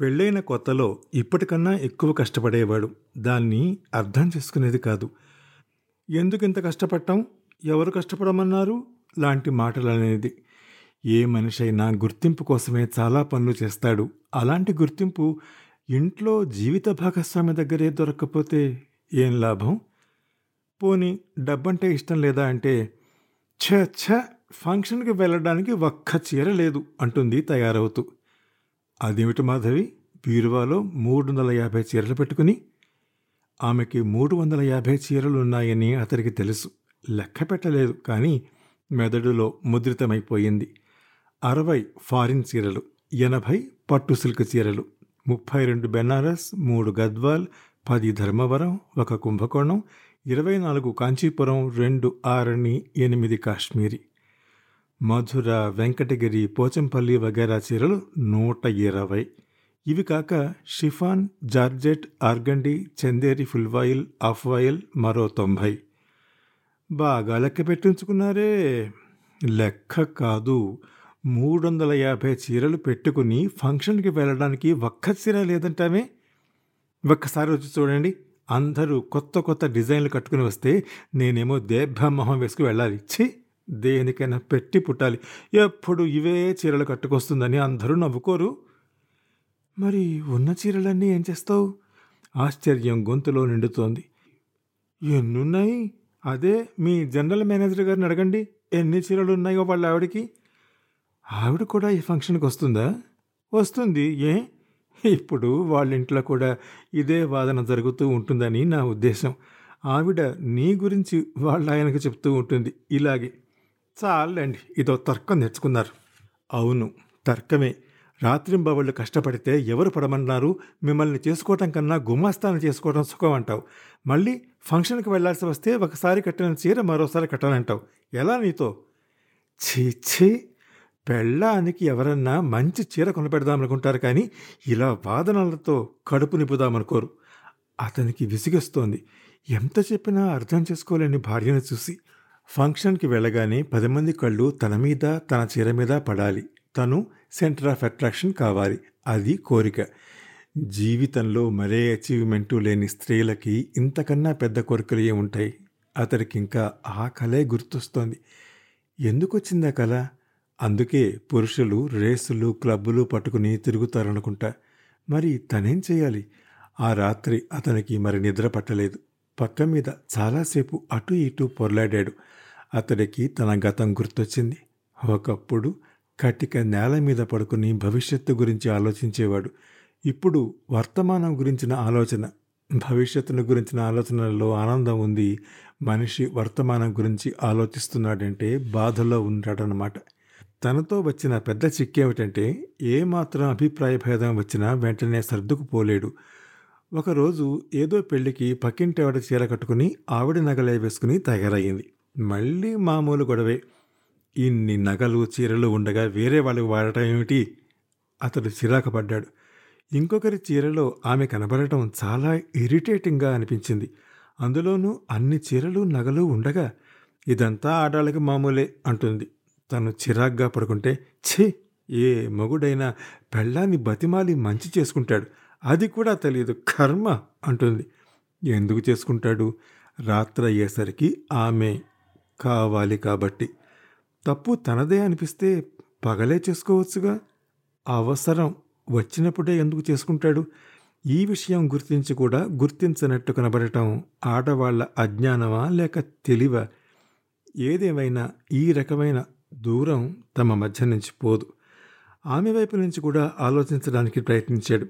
పెళ్ళైన కొత్తలో ఇప్పటికన్నా ఎక్కువ కష్టపడేవాడు. దాన్ని అర్థం చేసుకునేది కాదు. ఎందుకు ఇంత కష్టపడటం ఎవరు కష్టపడమన్నారు? లాంటి మాటలు అనేది ఏ మనిషి అయినా గుర్తింపు కోసమే చాలా పనులు చేస్తాడు. అలాంటి గుర్తింపు ఇంట్లో జీవిత భాగస్వామి దగ్గరే దొరకకపోతే ఏం లాభం? పోని డబ్బంటే ఇష్టం లేదా అంటే ఛ ఛ ఫంక్షన్కి వెళ్ళడానికి ఒక్క చీర లేదు అంటుంది తయారవుతూ. అదేమిటి మాధవి? బీరువాలో మూడు వందల యాభై చీరలు పెట్టుకుని ఆమెకి మూడు వందల యాభై చీరలు ఉన్నాయని అతనికి తెలుసు. లెక్క పెట్టలేదు కానీ మెదడులో ముద్రితమైపోయింది. అరవై ఫారిన్ చీరలు ఎనభై పట్టు సిల్క్ చీరలు ముప్పై రెండు బెనారస్ మూడు గద్వాల్ పది ధర్మవరం ఒక కుంభకోణం ఇరవై నాలుగు కాంచీపురం రెండు ఆరణి ఎనిమిది కాశ్మీరీ. మధుర వెంకటగిరి పోచంపల్లి వగేరా చీరలు నూట ఇరవై. ఇవి కాక chiffon georgette organdy Chanderi full voile half voile మరో తొంభై. బాగా లెక్క పెట్టించుకున్నారే. లెక్క కాదు. మూడు వందల యాభై చీరలు పెట్టుకుని ఫంక్షన్కి వెళ్ళడానికి ఒక్క చీర లేదంటామే? ఒక్కసారి వచ్చి చూడండి. అందరూ కొత్త కొత్త డిజైన్లు కట్టుకుని వస్తే నేనేమో దేభ్యమొహం వేసుకు వెళ్ళాలి. ఛీ! దేనికైనా పెట్టి పుట్టాలి. ఎప్పుడు ఇవే చీరలు కట్టుకొస్తుందని అందరూ నవ్వుకోరు. మరి ఉన్న చీరలన్నీ ఏం చేస్తావు? ఆశ్చర్యం గొంతులో నిండుతోంది. ఎన్నున్నాయి? అదే మీ జనరల్ మేనేజర్ గారిని అడగండి. ఎన్ని చీరలు ఉన్నాయో వాళ్ళ ఆవిడకి. ఆవిడ కూడా ఈ ఫంక్షన్కి వస్తుందా? వస్తుంది ఏ? ఇప్పుడు వాళ్ళ ఇంట్లో కూడా ఇదే వాదన జరుగుతూ ఉంటుందని నా ఉద్దేశం. ఆవిడ నీ గురించి వాళ్ళ ఆయనకు చెప్తూ ఉంటుంది. ఇలాగే. చాలండి ఇదో తర్కం నేర్చుకున్నారు. అవును తర్కమే. రాత్రింబవళ్ళు కష్టపడితే ఎవరు పడమన్నారు? మిమ్మల్ని చేసుకోవటం కన్నా గుమాస్తాను చేసుకోవడం సుఖం అంటావు మళ్ళీ ఫంక్షన్కి వెళ్ళాల్సి వస్తే ఒకసారి కట్టిన చీర మరోసారి కట్టాలంటావు. ఎలా నీతో? చీచీ పెళ్ళానికి ఎవరన్నా మంచి చీర కొనపెడదామనుకుంటారు కానీ ఇలా వాదనలతో కడుపు నింపుదామనుకోరు. అతనికి విసిగొస్తోంది. ఎంత చెప్పినా అర్థం చేసుకోలేని భార్యను చూసి. ఫంక్షన్కి వెళ్ళగానే పది మంది కళ్ళు తన మీద తన చీర మీద పడాలి. తను సెంటర్ ఆఫ్ అట్రాక్షన్ కావాలి. అది కోరిక. జీవితంలో మరే అచీవ్మెంటు లేని స్త్రీలకి ఇంతకన్నా పెద్ద కోరికలు ఏముంటాయి అతడికి ఇంకా ఆ కళే గుర్తొస్తోంది. ఎందుకు వచ్చిందా కళ అందుకే పురుషులు రేసులు క్లబ్బులు పట్టుకుని తిరుగుతారనుకుంటా. మరి తనేం చేయాలి? ఆ రాత్రి అతనికి మరి నిద్ర పట్టలేదు. పక్క మీద చాలాసేపు అటు ఇటు పొర్లాడాడు. అతడికి తన గతం గుర్తొచ్చింది. ఒకప్పుడు కటిక నేల మీద పడుకుని భవిష్యత్తు గురించి ఆలోచించేవాడు. ఇప్పుడు వర్తమానం గురించిన ఆలోచన భవిష్యత్తును గురించిన ఆలోచనలలో ఆనందం ఉంది. మనిషి వర్తమానం గురించి ఆలోచిస్తున్నాడంటే బాధలో ఉంటాడనమాట తనతో వచ్చిన పెద్ద చిక్కేమిటంటే ఏమాత్రం అభిప్రాయ భేదం వచ్చినా వెంటనే సర్దుకుపోలేడు. ఒకరోజు ఏదో పెళ్ళికి పక్కింటి ఆవిడ చీర కట్టుకుని ఆవిడ నగలే వేసుకుని తయారయ్యింది. మళ్ళీ మామూలు గొడవే. ఇన్ని నగలు చీరలు ఉండగా వేరే వాళ్ళకి వాడటం ఏమిటి? అతడు చిరాకు పడ్డాడు. ఇంకొకరి చీరలో ఆమె కనబడటం చాలా ఇరిటేటింగ్గా అనిపించింది. అందులోనూ అన్ని చీరలు నగలు ఉండగా ఇదంతా ఆడాళ్ళకి మామూలే అంటుంది. తను చిరాగ్గా పడుకుంటే ఛీ ఏ మొగుడైనా పెళ్ళాన్ని బతిమాలి మంచి చేసుకుంటాడు. అది కూడా తెలియదు. కర్మ అంటుంది. ఎందుకు చేసుకుంటాడు? రాత్రి అయ్యేసరికి ఆమె కావాలి కాబట్టి. తప్పు తనదే అనిపిస్తే పగలే చేసుకోవచ్చుగా. అవసరం వచ్చినప్పుడే ఎందుకు చేసుకుంటాడు? ఈ విషయం గుర్తించి కూడా గుర్తించనట్టు కనబడటం ఆడవాళ్ళ అజ్ఞానమా లేక తెలివ? ఏదేమైనా ఈ రకమైన దూరం తమ మధ్య నుంచి పోదు. ఆమె వైపు నుంచి కూడా ఆలోచించడానికి ప్రయత్నించాడు.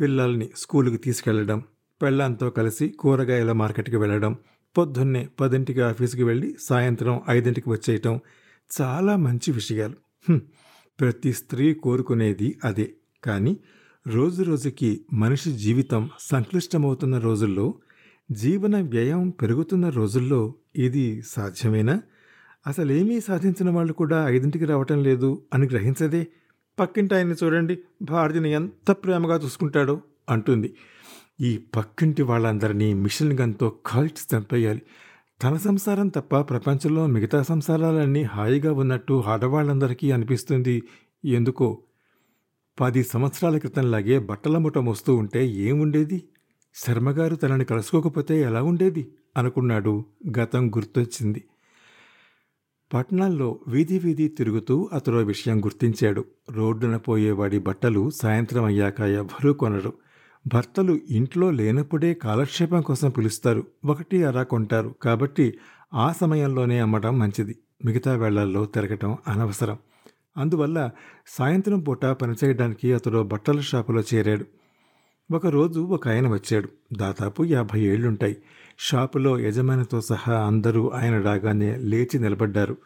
పిల్లల్ని స్కూలుకి తీసుకెళ్ళడం పెళ్ళంతో కలిసి కూరగాయల మార్కెట్కి వెళ్ళడం పొద్దున్నే పదింటికి ఆఫీస్కి వెళ్ళి సాయంత్రం ఐదింటికి వచ్చేయటం చాలా మంచి విషయాలు. ప్రతి స్త్రీ కోరుకునేది అదే. కానీ రోజు రోజుకి మనిషి జీవితం సంక్లిష్టమవుతున్న రోజుల్లో జీవన వ్యయం పెరుగుతున్న రోజుల్లో ఇది సాధ్యమేనా? అసలేమీ సాధించిన వాళ్ళు కూడా ఐదింటికి రావటం లేదు అని గ్రహించదే. పక్కింటి ఆయన్ని చూడండి. భార్యని ఎంత ప్రేమగా చూసుకుంటాడో అంటుంది. ఈ పక్కింటి వాళ్ళందరినీ మిషన్ గన్తో కాల్చి చంపేయాలి. తన సంసారం తప్ప ప్రపంచంలో మిగతా సంసారాలన్నీ హాయిగా ఉన్నట్టు ఆడవాళ్ళందరికీ అనిపిస్తుంది. ఎందుకో? పది సంవత్సరాల క్రితంలాగే బట్టల ముఠ మోస్తూ ఉంటే ఏముండేది? శర్మగారు తనని కలుసుకోకపోతే ఎలా ఉండేది? అనుకున్నాడు గతం గుర్తొచ్చింది. పట్నాల్లో వీధి వీధి తిరుగుతూ అతడు విషయం గుర్తించాడు. రోడ్డున పోయేవాడి బట్టలు సాయంత్రం అయ్యాక ఎవ్వరూ కొనరు. భర్తలు ఇంట్లో లేనప్పుడే కాలక్షేపం కోసం పిలుస్తారు. ఒకటి అరా కొంటారు. కాబట్టి ఆ సమయంలోనే అమ్మటం మంచిది. మిగతా వేళల్లో తిరగటం అనవసరం. అందువల్ల సాయంత్రం పూట పనిచేయడానికి అతడు బట్టల షాపులో చేరాడు. ఒకరోజు ఒక ఆయన వచ్చాడు. దాదాపు యాభై ఏళ్ళుంటాయి షాపులో యజమానితో సహా అందరూ ఆయన రాగానే లేచి నిలబడ్డారు.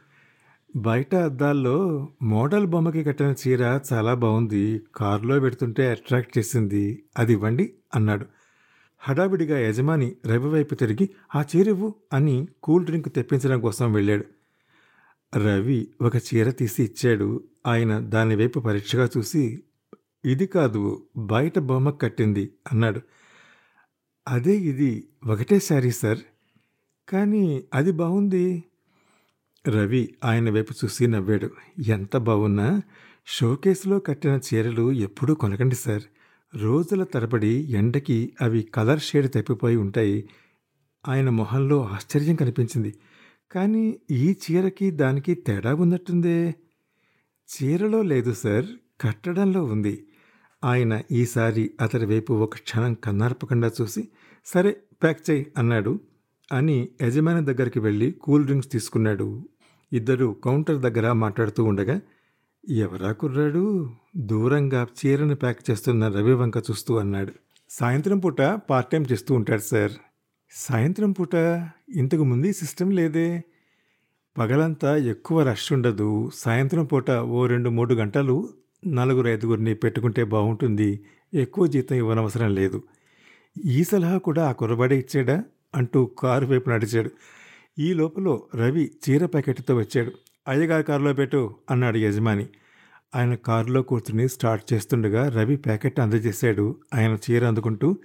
బయట అద్దాల్లో మోడల్ బొమ్మకి కట్టిన చీర చాలా బాగుంది. కారులో పెడుతుంటే అట్రాక్ట్ చేసింది. అది ఇవ్వండి అన్నాడు. హడావిడిగా యజమాని రవి వైపు తిరిగి ఆ చీరవు అని కూల్ డ్రింక్ తెప్పించడం కోసం వెళ్ళాడు. రవి ఒక చీర తీసి ఇచ్చాడు. ఆయన దాని వైపు పరీక్షగా చూసి ఇది కాదు బయట బొమ్మ కట్టింది అన్నాడు. అదే ఇది ఒకటే శారీ సార్. కానీ అది బాగుంది. రవి ఆయన వైపు చూసి నవ్వాడు. ఎంత బాగున్నా షోకేస్లో కట్టిన చీరలు ఎప్పుడూ కొనకండి సార్. రోజుల తరబడి ఎండకి అవి కలర్ షేడ్ తప్పిపోయి ఉంటాయి. ఆయన మొహంలో ఆశ్చర్యం కనిపించింది. కానీ ఈ చీరకి దానికి తేడా ఉన్నట్టుందే. చీరలో లేదు సార్. కట్టడంలో ఉంది. ఆయన ఈసారి అతడి వైపు ఒక క్షణం కన్నార్పకుండా చూసి సరే ప్యాక్ చేయి అన్నాడు. అని యజమాని దగ్గరికి వెళ్ళి కూల్ డ్రింక్స్ తీసుకున్నాడు. ఇద్దరు కౌంటర్ దగ్గర మాట్లాడుతూ ఉండగా ఎవరా కుర్రాడు? దూరంగా చీరను ప్యాక్ చేస్తున్న రవి వంక చూస్తూ అన్నాడు. సాయంత్రం పూట పార్ట్ టైం చేస్తూ ఉంటాడు సార్. సాయంత్రం పూట ఇంతకు ముందు సిస్టమ్ లేదే. పగలంతా ఎక్కువ రష్ ఉండదు. సాయంత్రం పూట ఓ రెండు మూడు గంటలు నలుగురు ఐదుగురిని పెట్టుకుంటే బాగుంటుంది. ఎక్కువ జీతం ఇవ్వనవసరం లేదు. ఈ సలహా కూడా ఆ కుర్రవాడే ఇచ్చాడా? అంటూ కారు వైపు నడిచాడు. ఈ లోపల రవి చీర ప్యాకెట్తో వచ్చాడు. అయ్యగారు కారులో పెట్టు అన్నాడు యజమాని. ఆయన కారులో కూర్చుని స్టార్ట్ చేస్తుండగా రవి ప్యాకెట్ అందజేశాడు. ఆయన చీర అందుకుంటూ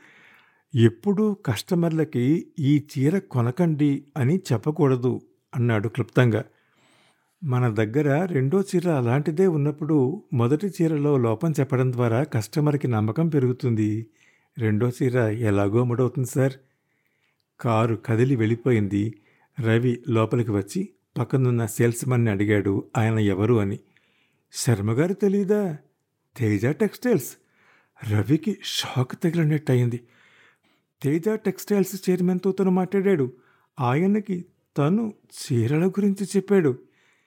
ఎప్పుడూ కస్టమర్లకి ఈ చీర కొనకండి అని చెప్పకూడదు అన్నాడు క్లుప్తంగా. మన దగ్గర రెండో చీర అలాంటిదే ఉన్నప్పుడు మొదటి చీరలో లోపం చెప్పడం ద్వారా కస్టమర్కి నమ్మకం పెరుగుతుంది. రెండో చీర ఎలాగో ముడవుతుంది సార్. కారు కదిలి వెళ్ళిపోయింది. రవి లోపలికి వచ్చి పక్కనున్న సేల్స్మన్ని అడిగాడు. ఆయన ఎవరు అని. శర్మగారు తెలీదా? తేజ టెక్స్టైల్స్. రవికి షాక్ తగిలినట్టు అయింది తేజ టెక్స్టైల్స్ చైర్మన్తో తను మాట్లాడాడు. ఆయనకి తను చీరల గురించి చెప్పాడు.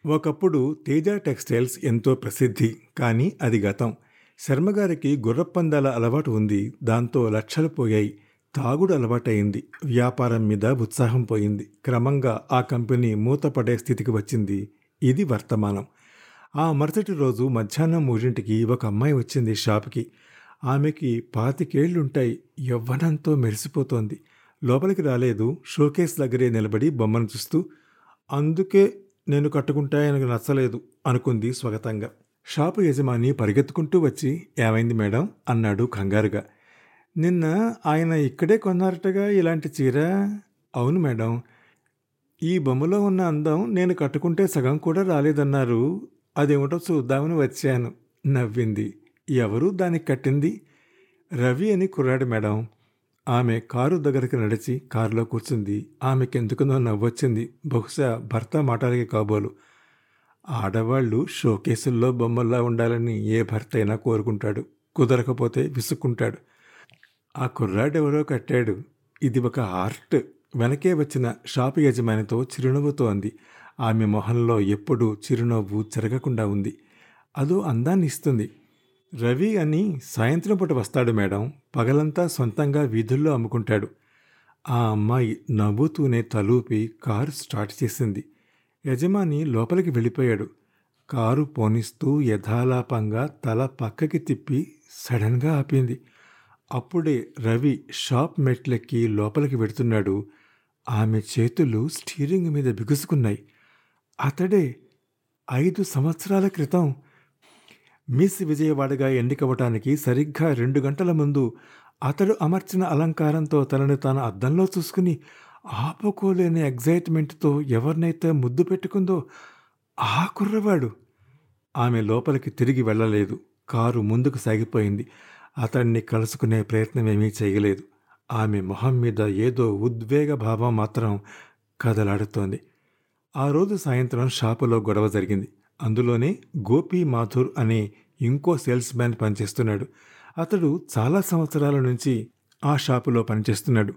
ఒకప్పుడు తేజ టెక్స్టైల్స్ ఎంతో ప్రసిద్ధి కానీ అది గతం. శర్మగారికి గుర్రపందాల అలవాటు ఉంది దాంతో లక్షలు పోయాయి. తాగుడు అలవాటయింది వ్యాపారం మీద ఉత్సాహం పోయింది. క్రమంగా ఆ కంపెనీ మూతపడే స్థితికి వచ్చింది. ఇది వర్తమానం. ఆ మరుసటి రోజు మధ్యాహ్నం మూడింటికి ఒక అమ్మాయి వచ్చింది షాప్కి. ఆమెకి పాతికేళ్ళుంటాయి యవ్వనంతో మెరిసిపోతోంది. లోపలికి రాలేదు షోకేస్ దగ్గరే నిలబడి బొమ్మను చూస్తూ అందుకే నేను కట్టుకుంటే ఆయనకు నచ్చలేదు అనుకుంది స్వగతంగా. షాపు యజమాని పరిగెత్తుకుంటూ వచ్చి ఏమైంది మేడం? అన్నాడు కంగారుగా. నిన్న ఆయన ఇక్కడే కొన్నారటగా ఇలాంటి చీర? అవును మేడం. ఈ బొమ్మలో ఉన్న అందం నేను కట్టుకుంటే సగం కూడా రాలేదన్నారు. అదేమిటో చూద్దామని వచ్చాను నవ్వింది. ఎవరు దానికి కట్టింది? రవి అని కుర్రాడు మేడం. ఆమె కారు దగ్గరికి నడిచి కారులో కూర్చుంది. ఆమెకెందుకునో నవ్వొచ్చింది. బహుశా భర్త మాటలకి కాబోలు. ఆడవాళ్ళు షోకేసుల్లో బొమ్మల్లా ఉండాలని ఏ భర్త అయినా కోరుకుంటాడు. కుదరకపోతే విసుక్కుంటాడు. ఆ కుర్రాడెవరో కట్టాడు. ఇది ఒక ఆర్ట్. వెనకే వచ్చిన షాపు యజమానితో చిరునవ్వుతో అంది. ఆమె మొహంలో ఎప్పుడూ చిరునవ్వు జరగకుండా ఉంది. అదో అందాన్ని ఇస్తుంది. రవి అని సాయంత్రం పూట వస్తాడు మేడం. పగలంతా సొంతంగా వీధుల్లో అమ్ముకుంటాడు. ఆ అమ్మాయి నవ్వుతూనే తలూపి కారు స్టార్ట్ చేసింది. యజమాని లోపలికి వెళ్ళిపోయాడు. కారు పోనిస్తూ యథాలాపంగా తల పక్కకి తిప్పి సడన్గా ఆపింది. అప్పుడే రవి షాప్ మెట్లెక్కి లోపలికి వెడుతున్నాడు. ఆమె చేతులు స్టీరింగ్ మీద బిగుసుకున్నాయి. అతడే ఐదు సంవత్సరాల క్రితం మిస్ విజయవాడగా ఎన్నికవటానికి సరిగ్గా రెండు గంటల ముందు అతడు అమర్చిన అలంకారంతో తనని తాను అద్దంలో చూసుకుని ఆపుకోలేని ఎగ్జైట్మెంట్తో ఎవరినైతే ముద్దు పెట్టుకుందో ఆ కుర్రవాడు. ఆమె లోపలికి తిరిగి వెళ్ళలేదు. కారు ముందుకు సాగిపోయింది. అతన్ని కలుసుకునే ప్రయత్నం ఏమీ చేయలేదు. ఆమె మొహం మీద ఏదో ఉద్వేగ భావం మాత్రం కదలాడుతోంది. ఆ రోజు సాయంత్రం షాపులో గొడవ జరిగింది. అందులోనే గోపి మాథుర్ అనే ఇంకో సేల్స్ మ్యాన్ పనిచేస్తున్నాడు. అతడు చాలా సంవత్సరాల నుంచి ఆ షాపులో పనిచేస్తున్నాడు.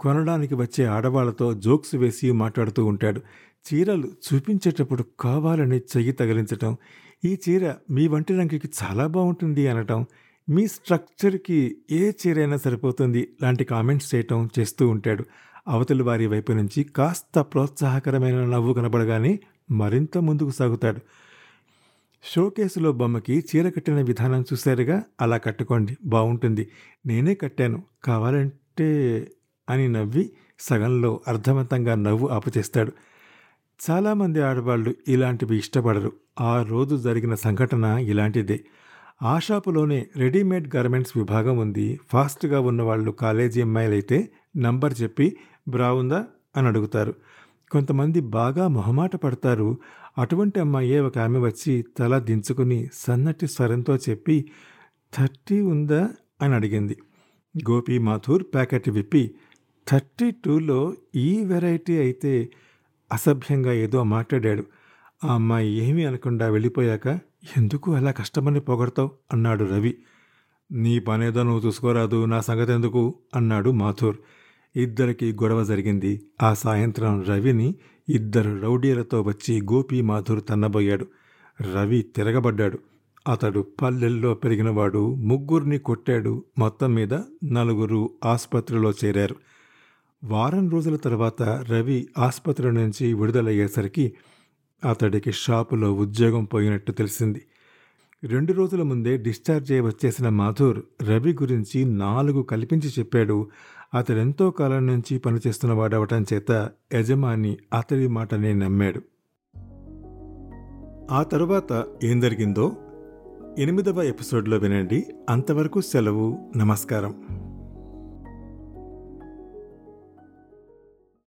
కొనడానికి వచ్చే ఆడవాళ్ళతో జోక్స్ వేసి మాట్లాడుతూ ఉంటాడు. చీరలు చూపించేటప్పుడు కావాలని చెయ్యి తగిలించటం ఈ చీర మీ వంటి రంగుకి చాలా బాగుంటుంది అనటం మీ స్ట్రక్చర్కి ఏ చీర అయినా సరిపోతుంది లాంటి కామెంట్స్ చేయటం చేస్తూ ఉంటాడు. అవతలి వారి వైపు నుంచి కాస్త ప్రోత్సాహకరమైన నవ్వు కనబడగానే మరింత ముందుకు సాగుతాడు. షోకేసులో బొమ్మకి చీర కట్టిన విధానం చూశారుగా? అలా కట్టుకోండి బాగుంటుంది నేనే కట్టాను. కావాలంటే అని నవ్వి సగంలో అర్థవంతంగా నవ్వు ఆపుచేస్తాడు. చాలామంది ఆడవాళ్ళు ఇలాంటివి ఇష్టపడరు. ఆ రోజు జరిగిన సంఘటన ఇలాంటిదే. ఆ షాపులోనే రెడీమేడ్ గార్మెంట్స్ విభాగం ఉంది. ఫాస్ట్గా ఉన్నవాళ్ళు కాలేజీ అమ్మాయిలైతే నంబర్ చెప్పి బ్రా ఉందా? అని అడుగుతారు. కొంతమంది బాగా మొహమాట పడతారు. అటువంటి అమ్మాయే ఒక ఆమె వచ్చి తల దించుకుని సన్నటి స్వరంతో చెప్పి థర్టీ ఉందా? అని అడిగింది. గోపి మాథూర్ ప్యాకెట్ విప్పి థర్టీ టూలో ఈ వెరైటీ అయితే అసభ్యంగా ఏదో మాట్లాడాడు. ఆ అమ్మాయి ఏమీ అనకుండా వెళ్ళిపోయాక ఎందుకు అలా కష్టమని పొగడతావు? అన్నాడు రవి. నీ పనేదో నువ్వు చూసుకోరాదు నా సంగతి ఎందుకు? అన్నాడు మాథూర్ ఇద్దరికి గొడవ జరిగింది. ఆ సాయంత్రం రవిని ఇద్దరు రౌడీలతో వచ్చి గోపి మాధుర్ తన్నబోయాడు. రవి తిరగబడ్డాడు. అతడు పల్లెల్లో పెరిగినవాడు. ముగ్గురిని కొట్టాడు. మొత్తం మీద నలుగురు ఆసుపత్రిలో చేరారు. వారం రోజుల తర్వాత రవి ఆసుపత్రి నుంచి విడుదలయ్యేసరికి అతడికి షాపులో ఉద్యోగం పోయినట్టు తెలిసింది. రెండు రోజుల ముందే డిశ్చార్జ్ అయి వచ్చేసిన మాధుర్ రవి గురించి నాలుగు కల్పించి చెప్పాడు. అతడెంతో కాలం నుంచి పనిచేస్తున్న వాడవటం చేత యజమాని అతడి మాటనే నమ్మాడు. ఆ తరువాత ఏం జరిగిందో ఎనిమిదవ ఎపిసోడ్లో వినండి. అంతవరకు సెలవు నమస్కారం.